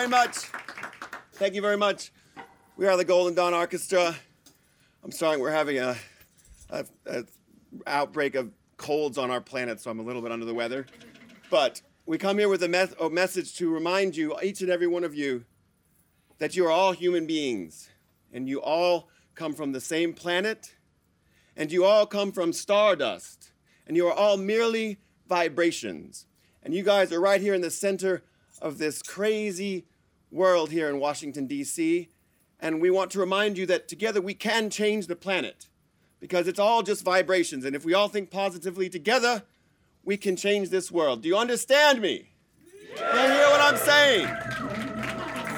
very much. Thank you very much. We are the Golden Dawn Arkestra. I'm sorry we're having a, a, a outbreak of colds on our planet, so I'm a little bit under the weather. But we come here with a, a message to remind you, each and every one of you, that you are all human beings and you all come from the same planet and you all come from stardust and you are all merely vibrations. And you guys are right here in the center of this crazy world here in Washington, D.C. And we want to remind you that together we can change the planet because it's all just vibrations. And if we all think positively together, we can change this world. Do you understand me? Yeah. Do you hear what I'm saying?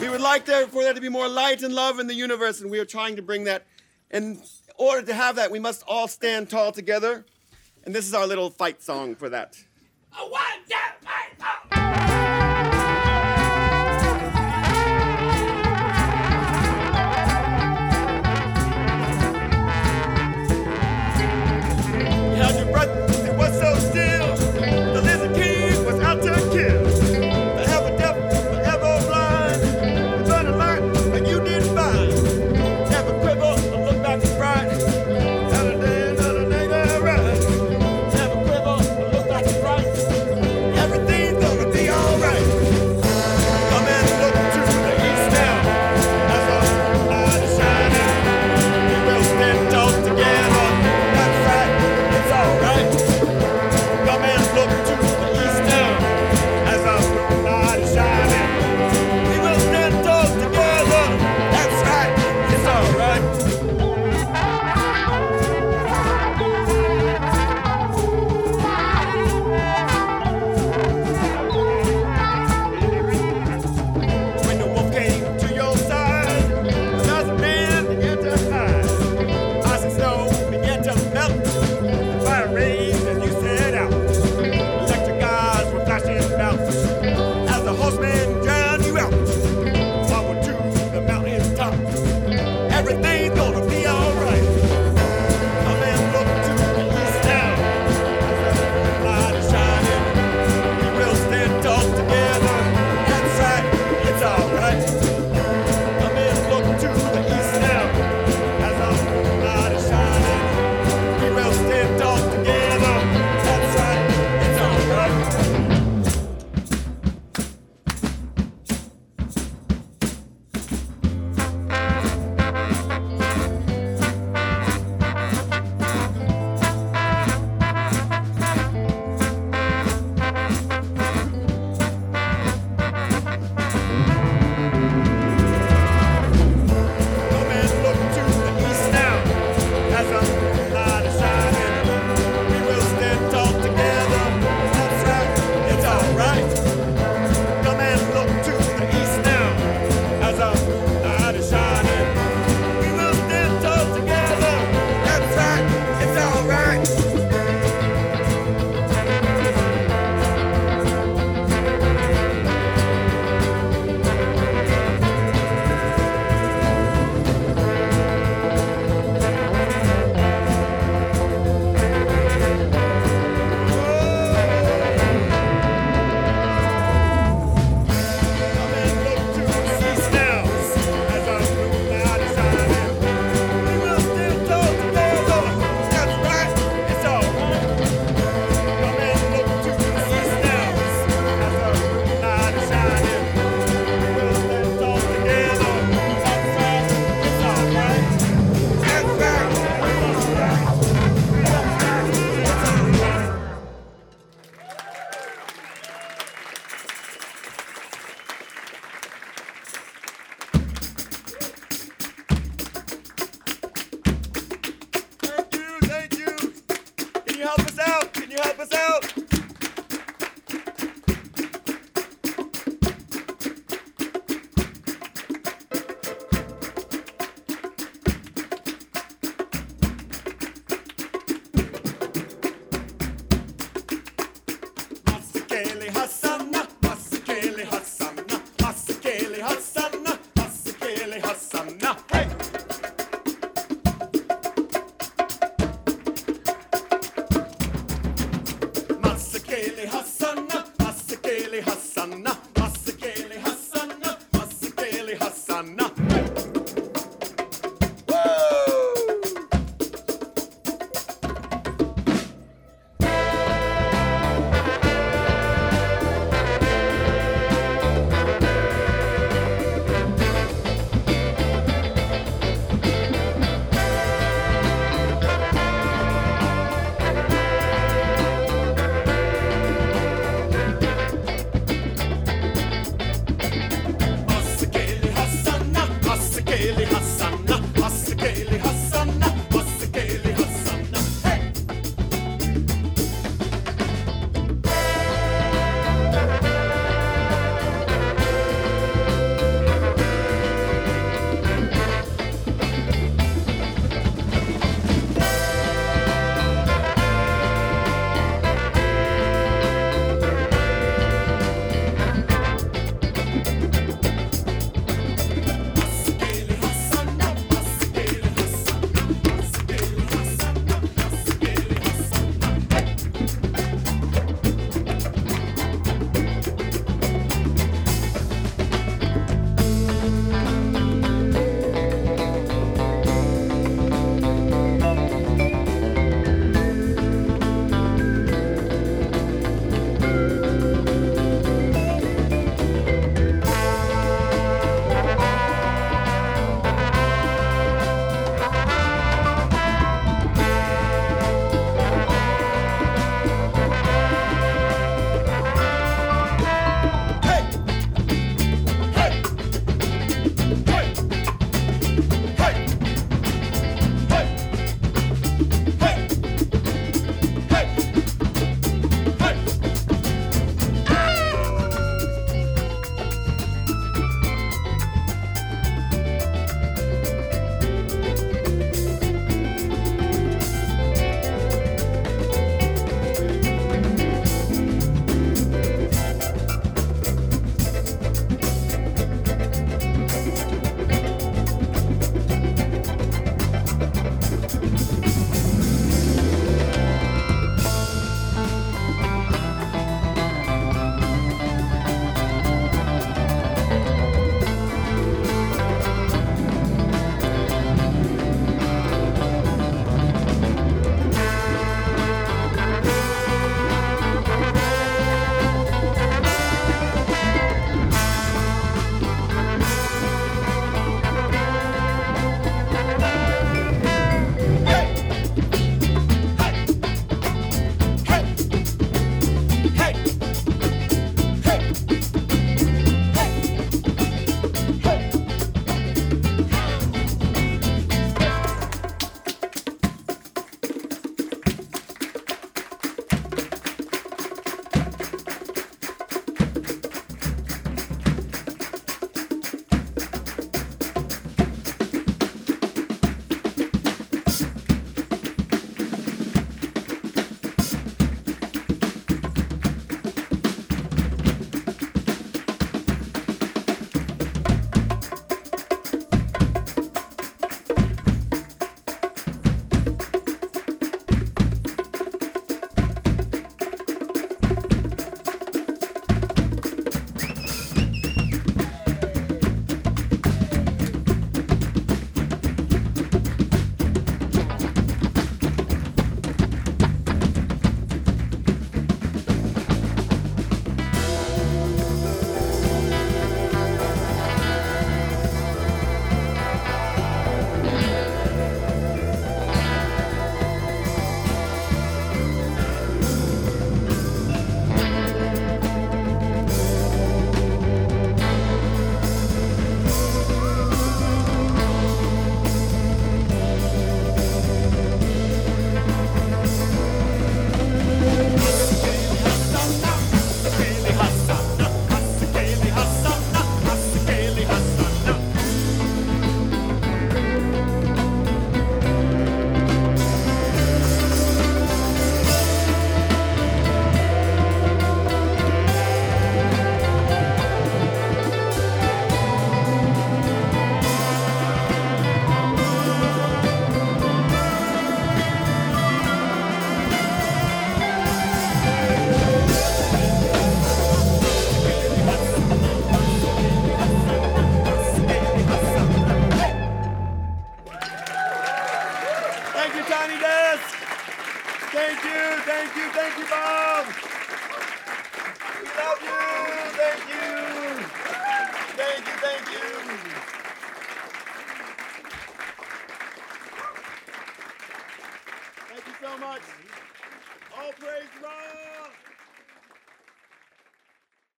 We would like there, for there to be more light and love in the universe, and we are trying to bring that. In order to have that, we must all stand tall together. And this is our little fight song for that. A one, two, three, four.